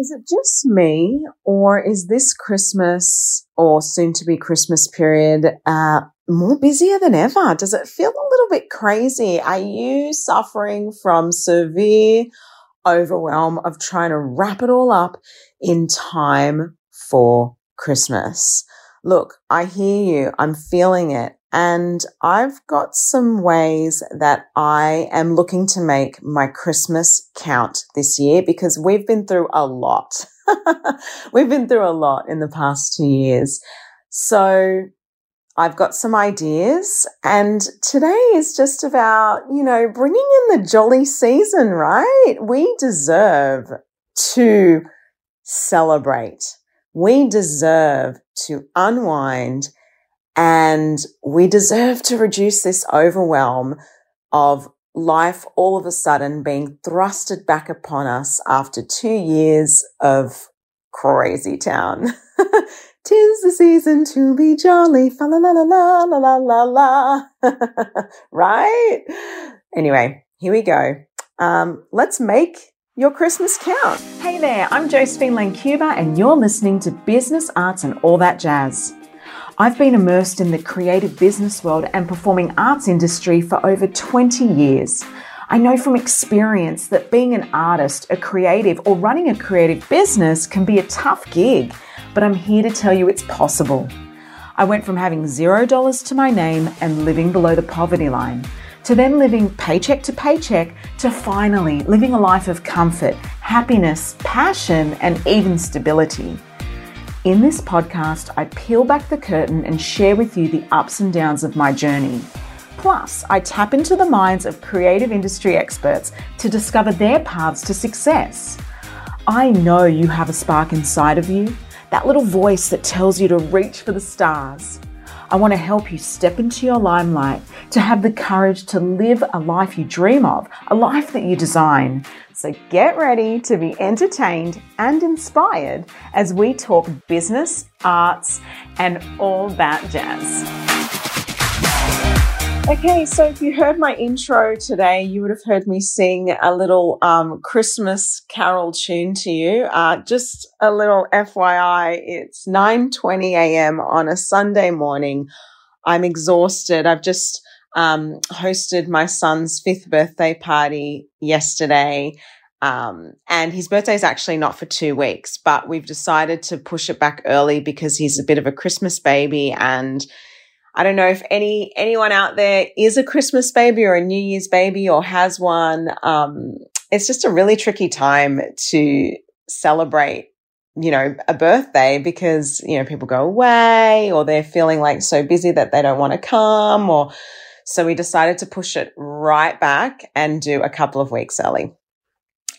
Is it just me, or is this Christmas or soon to be Christmas period uh, more busier than ever? Does it feel a little bit crazy? Are you suffering from severe overwhelm of trying to wrap it all up in time for Christmas? Look, I hear you. I'm feeling it. And I've got some ways that I am looking to make my Christmas count this year because we've been through a lot. we've been through a lot in the past two years. So I've got some ideas and today is just about, you know, bringing in the jolly season, right? We deserve to celebrate. We deserve to unwind and we deserve to reduce this overwhelm of life all of a sudden being thrusted back upon us after two years of crazy town. Tis the season to be jolly, la la la la la la la. right? Anyway, here we go. Um, let's make your Christmas count. Hey there, I'm Josephine Lancuba, and you're listening to Business Arts and All That Jazz. I've been immersed in the creative business world and performing arts industry for over 20 years. I know from experience that being an artist, a creative, or running a creative business can be a tough gig, but I'm here to tell you it's possible. I went from having zero dollars to my name and living below the poverty line to then living paycheck to paycheck to finally living a life of comfort, happiness, passion, and even stability. In this podcast, I peel back the curtain and share with you the ups and downs of my journey. Plus, I tap into the minds of creative industry experts to discover their paths to success. I know you have a spark inside of you, that little voice that tells you to reach for the stars. I want to help you step into your limelight, to have the courage to live a life you dream of, a life that you design. So get ready to be entertained and inspired as we talk business, arts, and all that jazz. Okay, so if you heard my intro today, you would have heard me sing a little um, Christmas carol tune to you. Uh, just a little FYI, it's 9:20 a.m. on a Sunday morning. I'm exhausted. I've just um, hosted my son's fifth birthday party yesterday. Um, and his birthday is actually not for two weeks, but we've decided to push it back early because he's a bit of a Christmas baby. And I don't know if any, anyone out there is a Christmas baby or a New Year's baby or has one. Um, it's just a really tricky time to celebrate you know, a birthday because, you know, people go away or they're feeling like so busy that they don't want to come or so we decided to push it right back and do a couple of weeks early.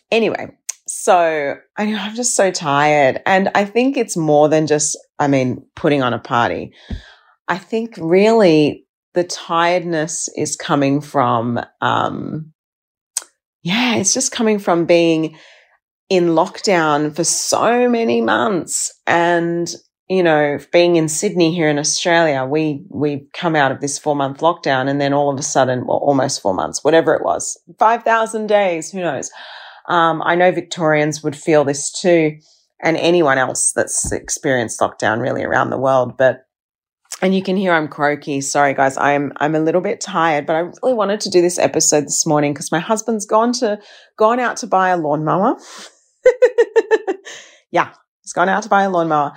Anyway, so I know I'm just so tired. And I think it's more than just, I mean, putting on a party. I think really the tiredness is coming from, um, yeah, it's just coming from being in lockdown for so many months and you know, being in Sydney here in Australia, we, we come out of this four month lockdown and then all of a sudden, well, almost four months, whatever it was, 5,000 days, who knows? Um, I know Victorians would feel this too and anyone else that's experienced lockdown really around the world. But, and you can hear I'm croaky. Sorry guys. I'm, I'm a little bit tired, but I really wanted to do this episode this morning because my husband's gone to, gone out to buy a lawnmower. yeah. He's gone out to buy a lawnmower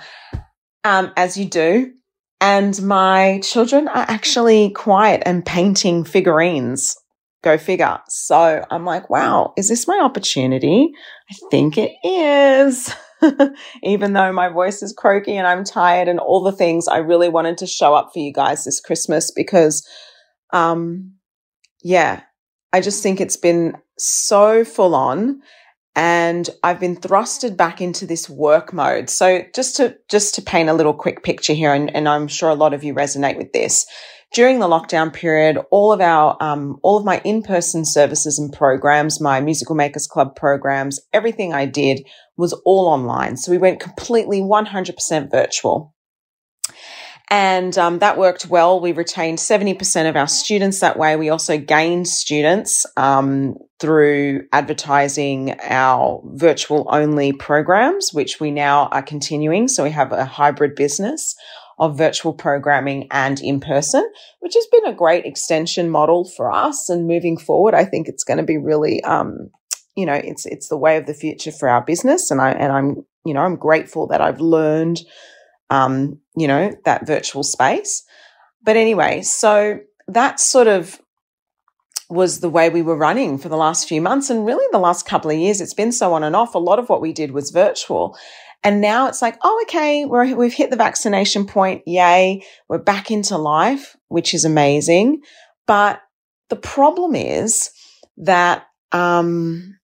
um, as you do. And my children are actually quiet and painting figurines. Go figure. So I'm like, wow, is this my opportunity? I think it is. Even though my voice is croaky and I'm tired and all the things, I really wanted to show up for you guys this Christmas because, um, yeah, I just think it's been so full on and I've been thrusted back into this work mode. So just to just to paint a little quick picture here, and, and I'm sure a lot of you resonate with this. During the lockdown period, all of our um, all of my in-person services and programs, my Musical Makers Club programs, everything I did was all online. So we went completely 100% virtual. And um, that worked well. We retained 70% of our students that way. We also gained students um, through advertising our virtual only programs, which we now are continuing. So we have a hybrid business of virtual programming and in person, which has been a great extension model for us. And moving forward, I think it's going to be really, um, you know, it's it's the way of the future for our business. And I and I'm, you know, I'm grateful that I've learned um, you know, that virtual space. But anyway, so that sort of was the way we were running for the last few months. And really, the last couple of years, it's been so on and off. A lot of what we did was virtual. And now it's like, oh, okay, we're, we've hit the vaccination point. Yay. We're back into life, which is amazing. But the problem is that, um,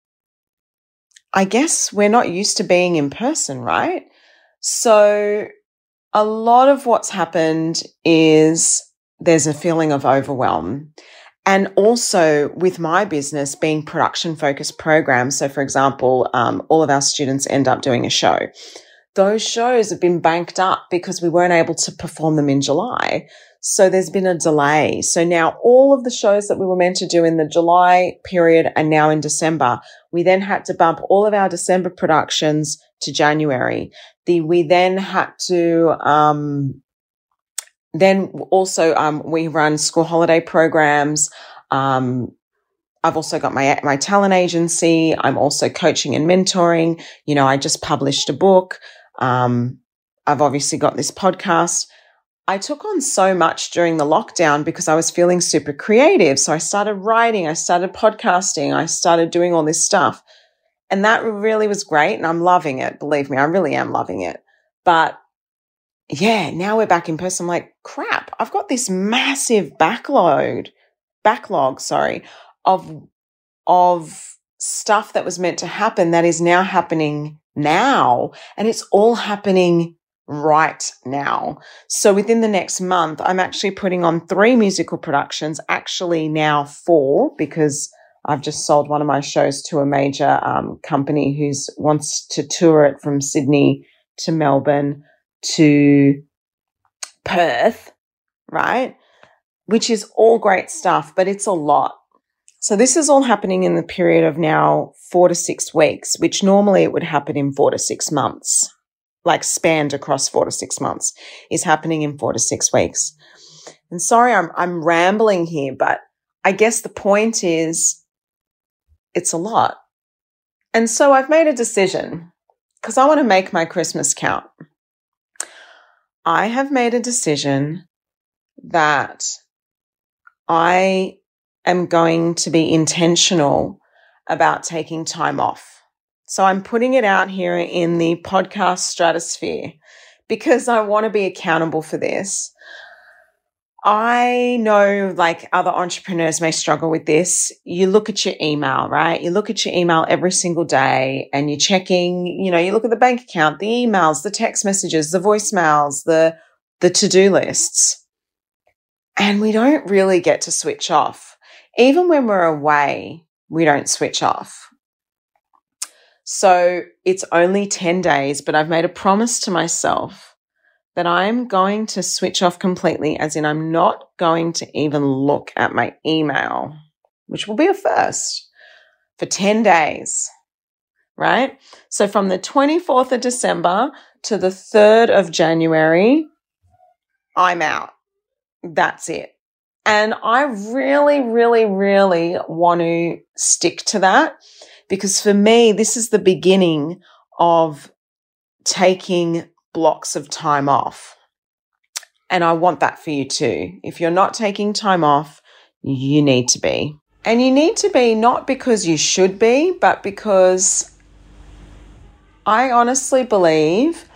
I guess we're not used to being in person, right? So a lot of what's happened is there's a feeling of overwhelm. And also with my business being production focused programs. So for example, um, all of our students end up doing a show. Those shows have been banked up because we weren't able to perform them in July. So there's been a delay. So now all of the shows that we were meant to do in the July period are now in December. We then had to bump all of our December productions to January. The, we then had to, um, then also, um, we run school holiday programs. Um, I've also got my, my talent agency. I'm also coaching and mentoring. You know, I just published a book. Um, I've obviously got this podcast. I took on so much during the lockdown because I was feeling super creative. So I started writing, I started podcasting, I started doing all this stuff. And that really was great. And I'm loving it. Believe me, I really am loving it. But yeah, now we're back in person. I'm like, crap, I've got this massive backlog, backlog, sorry, of, of stuff that was meant to happen that is now happening now. And it's all happening right now. So within the next month, I'm actually putting on three musical productions, actually now four, because I've just sold one of my shows to a major um, company who wants to tour it from Sydney to Melbourne to Perth, right? Which is all great stuff, but it's a lot. So this is all happening in the period of now four to six weeks, which normally it would happen in four to six months like spanned across four to six months is happening in four to six weeks. And sorry, I'm, I'm rambling here, but I guess the point is it's a lot. And so I've made a decision because I want to make my Christmas count. I have made a decision that I am going to be intentional about taking time off. So I'm putting it out here in the podcast stratosphere because I want to be accountable for this. I know like other entrepreneurs may struggle with this. You look at your email, right? You look at your email every single day and you're checking, you know, you look at the bank account, the emails, the text messages, the voicemails, the, the to-do lists. And we don't really get to switch off. Even when we're away, we don't switch off. So it's only 10 days, but I've made a promise to myself that I'm going to switch off completely, as in, I'm not going to even look at my email, which will be a first for 10 days, right? So from the 24th of December to the 3rd of January, I'm out. That's it. And I really, really, really want to stick to that because for me, this is the beginning of taking blocks of time off. And I want that for you too. If you're not taking time off, you need to be. And you need to be not because you should be, but because I honestly believe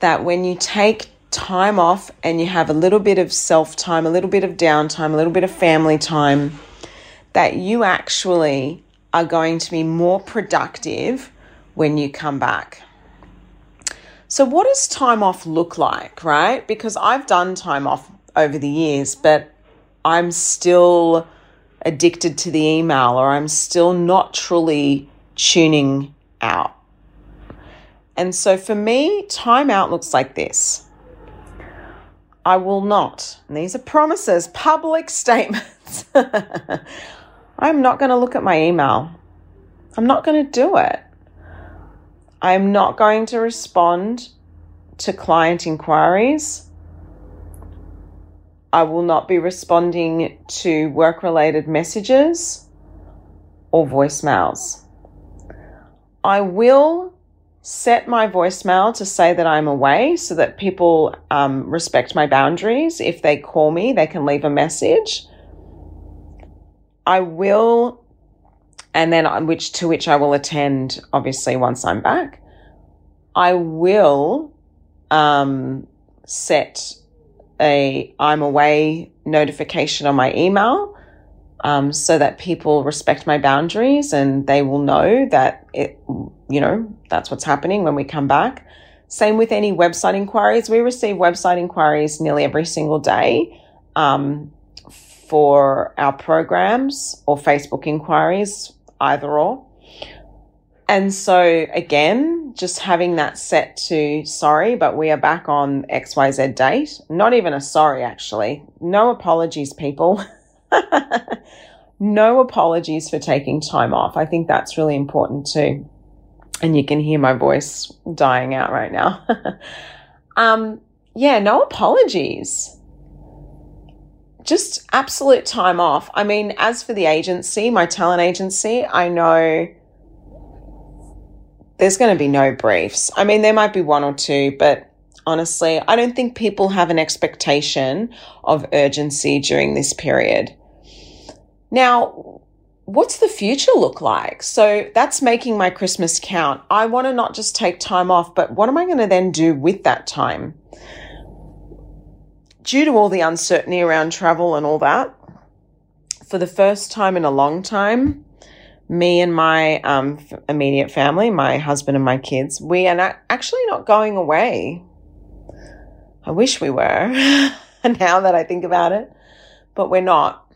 that when you take time off and you have a little bit of self time, a little bit of downtime, a little bit of family time, that you actually are going to be more productive when you come back. So, what does time off look like, right? Because I've done time off over the years, but I'm still addicted to the email or I'm still not truly tuning out. And so for me, time out looks like this I will not, and these are promises, public statements. I'm not going to look at my email. I'm not going to do it. I'm not going to respond to client inquiries. I will not be responding to work related messages or voicemails. I will set my voicemail to say that I'm away so that people um, respect my boundaries. If they call me, they can leave a message. I will, and then which to which I will attend, obviously, once I'm back. I will um, set a I'm away notification on my email um, so that people respect my boundaries and they will know that it, you know, that's what's happening when we come back. Same with any website inquiries. We receive website inquiries nearly every single day um, for our programs or Facebook inquiries, either or. And so again, just having that set to sorry, but we are back on XYZ date. Not even a sorry, actually. No apologies, people. no apologies for taking time off. I think that's really important too. And you can hear my voice dying out right now. um, yeah, no apologies. Just absolute time off. I mean, as for the agency, my talent agency, I know there's going to be no briefs. I mean, there might be one or two, but honestly, I don't think people have an expectation of urgency during this period. Now, what's the future look like? So that's making my Christmas count. I want to not just take time off, but what am I going to then do with that time? Due to all the uncertainty around travel and all that, for the first time in a long time, me and my um, immediate family, my husband and my kids, we are not, actually not going away. I wish we were now that I think about it, but we're not.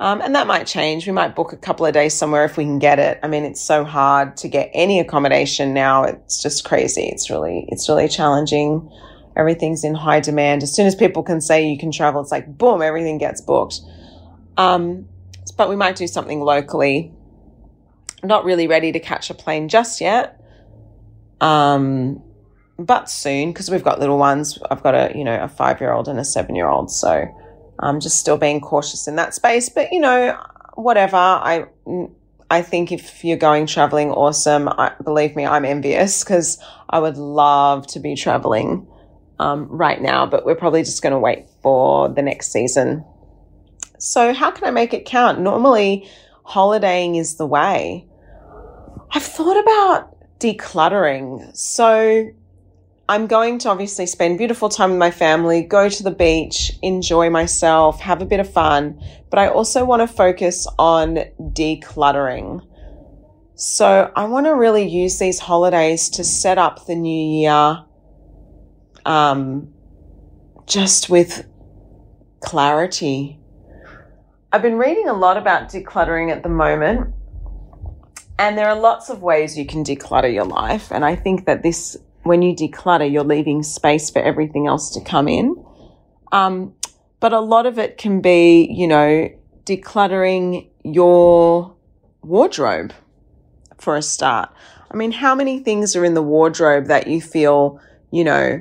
Um, and that might change. We might book a couple of days somewhere if we can get it. I mean, it's so hard to get any accommodation now. It's just crazy. It's really, it's really challenging. Everything's in high demand. As soon as people can say you can travel, it's like boom, everything gets booked. Um, but we might do something locally not really ready to catch a plane just yet. Um, but soon because we've got little ones. I've got a, you know, a five year old and a seven year old. So I'm just still being cautious in that space. But, you know, whatever. I, I think if you're going traveling, awesome. I, believe me, I'm envious because I would love to be traveling um, right now, but we're probably just going to wait for the next season. So, how can I make it count? Normally, holidaying is the way. I've thought about decluttering. So I'm going to obviously spend beautiful time with my family, go to the beach, enjoy myself, have a bit of fun, but I also want to focus on decluttering. So I want to really use these holidays to set up the new year um, just with clarity. I've been reading a lot about decluttering at the moment and there are lots of ways you can declutter your life. And I think that this, when you declutter, you're leaving space for everything else to come in. Um, but a lot of it can be, you know, decluttering your wardrobe for a start. I mean, how many things are in the wardrobe that you feel, you know,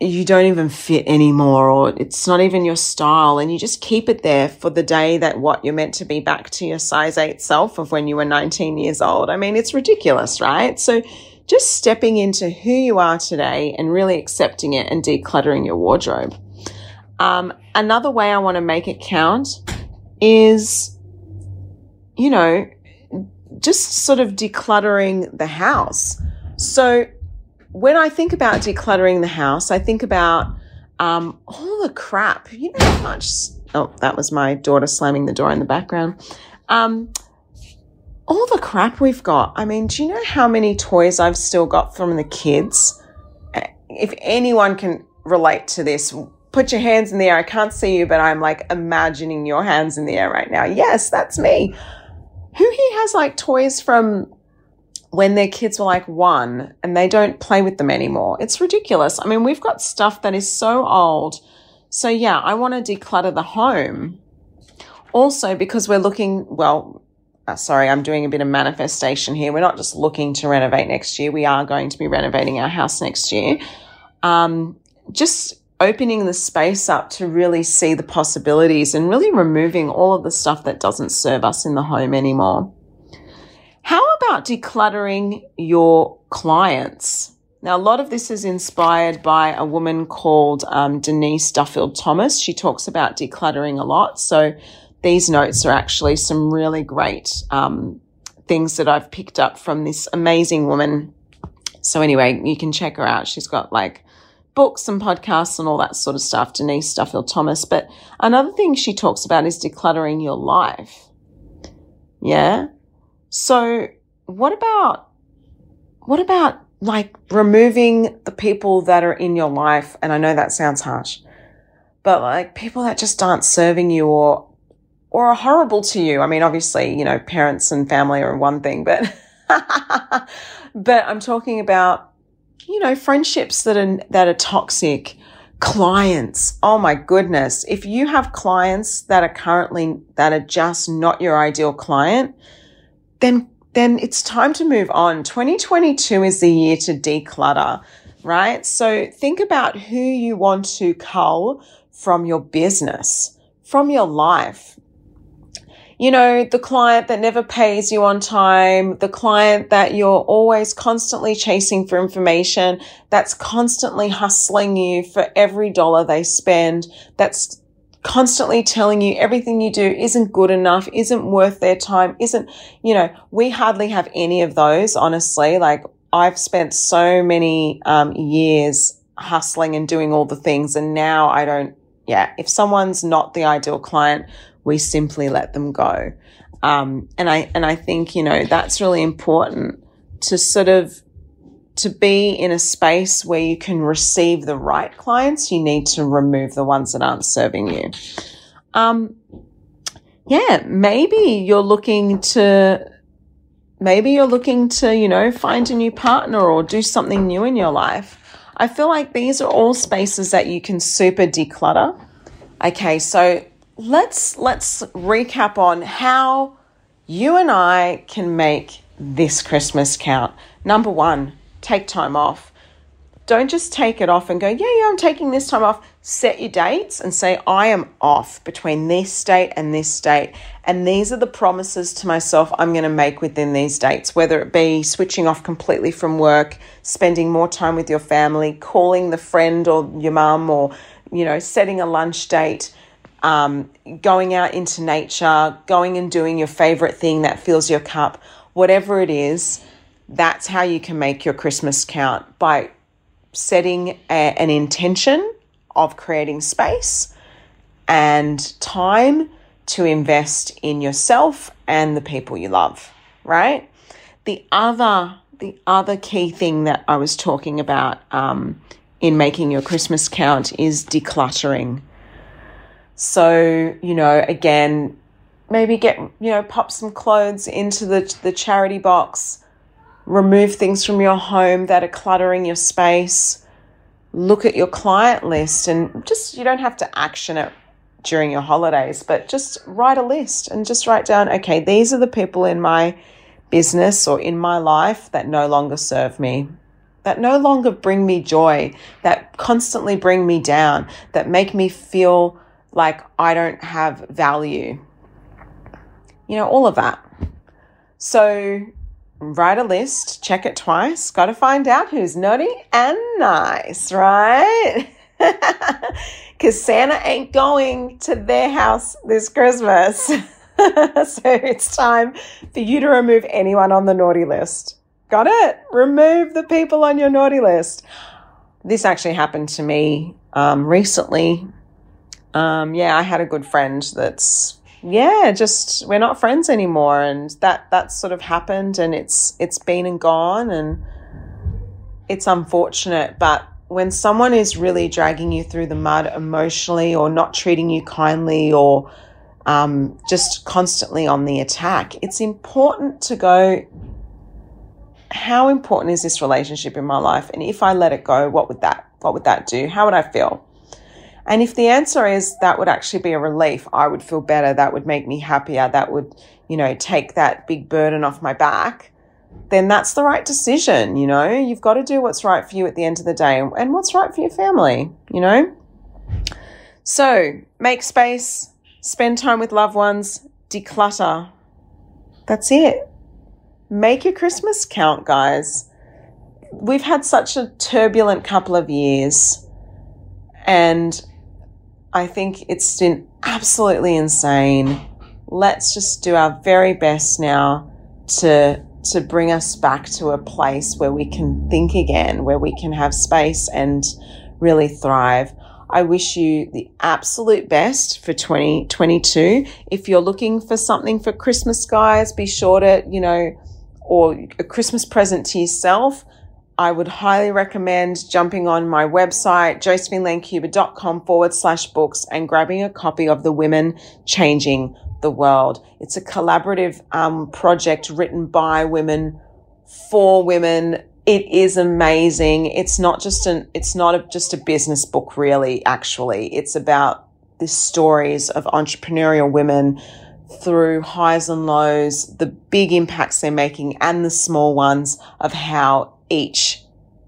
you don't even fit anymore or it's not even your style and you just keep it there for the day that what you're meant to be back to your size 8 self of when you were 19 years old. I mean, it's ridiculous, right? So just stepping into who you are today and really accepting it and decluttering your wardrobe. Um, another way I want to make it count is, you know, just sort of decluttering the house. So when I think about decluttering the house, I think about um, all the crap. You know how much. Oh, that was my daughter slamming the door in the background. Um, all the crap we've got. I mean, do you know how many toys I've still got from the kids? If anyone can relate to this, put your hands in the air. I can't see you, but I'm like imagining your hands in the air right now. Yes, that's me. Who here has like toys from when their kids were like one and they don't play with them anymore. It's ridiculous. I mean, we've got stuff that is so old, So, yeah, I want to declutter the home. Also, because we're looking, well, uh, sorry, I'm doing a bit of manifestation here. We're not just looking to renovate next year, we are going to be renovating our house next year. Um, just opening the space up to really see the possibilities and really removing all of the stuff that doesn't serve us in the home anymore. How about decluttering your clients? Now, a lot of this is inspired by a woman called um, Denise Duffield Thomas. She talks about decluttering a lot. So, these notes are actually some really great um, things that I've picked up from this amazing woman. So, anyway, you can check her out. She's got like books and podcasts and all that sort of stuff, Denise Duffield Thomas. But another thing she talks about is decluttering your life. Yeah. So, what about, what about like removing the people that are in your life? And I know that sounds harsh, but like people that just aren't serving you or, or are horrible to you. I mean, obviously, you know, parents and family are one thing, but, but I'm talking about, you know, friendships that are, that are toxic, clients. Oh my goodness. If you have clients that are currently, that are just not your ideal client, then then it's time to move on. 2022 is the year to declutter, right? So think about who you want to cull from your business, from your life. You know, the client that never pays you on time, the client that you're always constantly chasing for information, that's constantly hustling you for every dollar they spend, that's constantly telling you everything you do isn't good enough, isn't worth their time, isn't, you know, we hardly have any of those, honestly. Like I've spent so many um, years hustling and doing all the things. And now I don't, yeah, if someone's not the ideal client, we simply let them go. Um, and I, and I think, you know, that's really important to sort of to be in a space where you can receive the right clients, you need to remove the ones that aren't serving you. Um, yeah, maybe you're looking to, maybe you're looking to, you know, find a new partner or do something new in your life. I feel like these are all spaces that you can super declutter. Okay, so let's let's recap on how you and I can make this Christmas count. Number 1, take time off. Don't just take it off and go, yeah, yeah, I'm taking this time off. Set your dates and say, I am off between this date and this date. And these are the promises to myself I'm going to make within these dates, whether it be switching off completely from work, spending more time with your family, calling the friend or your mum, or, you know, setting a lunch date. Um, going out into nature, going and doing your favorite thing that fills your cup, whatever it is, that's how you can make your Christmas count by setting a, an intention of creating space and time to invest in yourself and the people you love, right? The other the other key thing that I was talking about um, in making your Christmas count is decluttering. So, you know, again, maybe get, you know, pop some clothes into the, the charity box remove things from your home that are cluttering your space. Look at your client list and just, you don't have to action it during your holidays, but just write a list and just write down, okay, these are the people in my business or in my life that no longer serve me, that no longer bring me joy, that constantly bring me down, that make me feel like I don't have value. You know, all of that. So write a list, check it twice, got to find out who's naughty and nice, right? Because Santa ain't going to their house this Christmas. so it's time for you to remove anyone on the naughty list. Got it? Remove the people on your naughty list. This actually happened to me um, recently. Um, yeah, I had a good friend that's yeah, just we're not friends anymore, and that that's sort of happened, and it's it's been and gone, and it's unfortunate, but when someone is really dragging you through the mud emotionally, or not treating you kindly, or um, just constantly on the attack, it's important to go. How important is this relationship in my life? And if I let it go, what would that what would that do? How would I feel? And if the answer is that would actually be a relief, I would feel better, that would make me happier, that would, you know, take that big burden off my back, then that's the right decision. You know, you've got to do what's right for you at the end of the day and what's right for your family, you know? So make space, spend time with loved ones, declutter. That's it. Make your Christmas count, guys. We've had such a turbulent couple of years, and I think it's been absolutely insane. Let's just do our very best now to to bring us back to a place where we can think again, where we can have space and really thrive. I wish you the absolute best for 2022. If you're looking for something for Christmas, guys, be sure to, you know, or a Christmas present to yourself. I would highly recommend jumping on my website, josephinelancuba.com forward slash books and grabbing a copy of The Women Changing the World. It's a collaborative um, project written by women for women it is amazing. It's not just an, it's not a, just a business book, really, actually. It's about the stories of entrepreneurial women through highs and lows, the big impacts they're making and the small ones of how each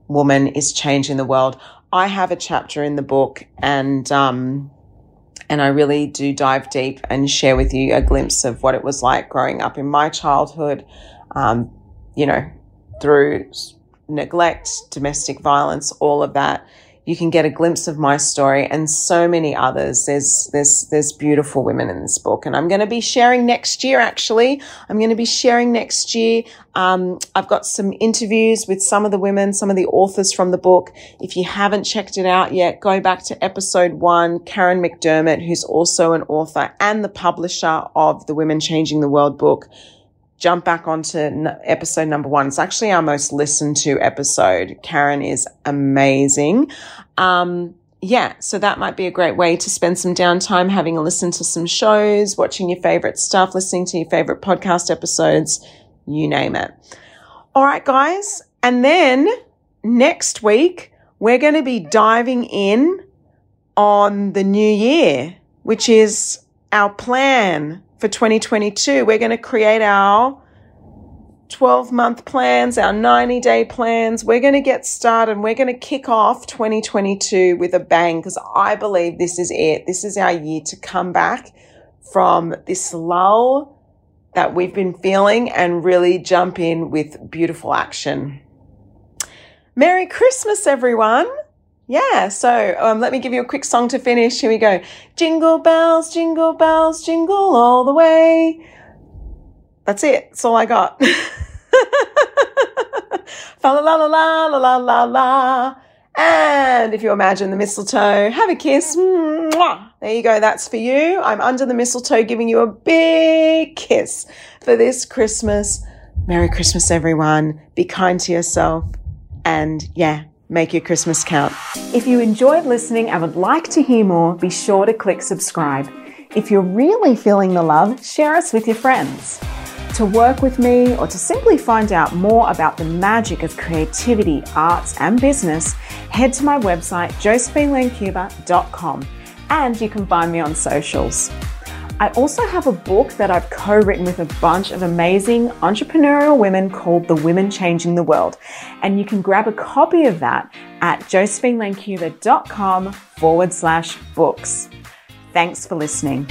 woman is changing the world. I have a chapter in the book and, um, and I really do dive deep and share with you a glimpse of what it was like growing up in my childhood, um, you know, through neglect, domestic violence, all of that. You can get a glimpse of my story and so many others. There's, there's, there's beautiful women in this book. And I'm going to be sharing next year, actually. I'm going to be sharing next year. Um, I've got some interviews with some of the women, some of the authors from the book. If you haven't checked it out yet, go back to episode one. Karen McDermott, who's also an author and the publisher of the Women Changing the World book jump back onto episode number one. It's actually our most listened to episode. Karen is amazing. Um, yeah, so that might be a great way to spend some downtime having a listen to some shows, watching your favorite stuff, listening to your favorite podcast episodes, you name it. All right, guys. And then next week, we're going to be diving in on the new year, which is our plan for 2022. We're going to create our 12 month plans, our 90 day plans. We're going to get started. We're going to kick off 2022 with a bang because I believe this is it. This is our year to come back from this lull that we've been feeling and really jump in with beautiful action. Merry Christmas, everyone. Yeah, so um, let me give you a quick song to finish. Here we go. Jingle bells, jingle bells, jingle all the way. That's it. That's all I got. Fa la la la la la la la. And if you imagine the mistletoe, have a kiss. Mwah. There you go. That's for you. I'm under the mistletoe giving you a big kiss for this Christmas. Merry Christmas, everyone. Be kind to yourself. And yeah, Make your Christmas count. If you enjoyed listening and would like to hear more, be sure to click subscribe. If you're really feeling the love, share us with your friends. To work with me or to simply find out more about the magic of creativity, arts, and business, head to my website, josephinelancuba.com, and you can find me on socials. I also have a book that I've co written with a bunch of amazing entrepreneurial women called The Women Changing the World. And you can grab a copy of that at josephinelancuba.com forward slash books. Thanks for listening.